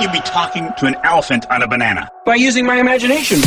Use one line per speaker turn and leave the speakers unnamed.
you be talking to an elephant on a banana?
By using my imagination.